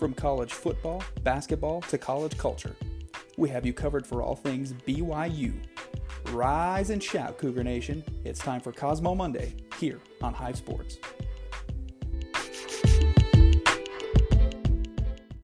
From college football, basketball, to college culture, we have you covered for all things BYU. Rise and shout, Cougar Nation. It's time for Cosmo Monday here on Hive Sports.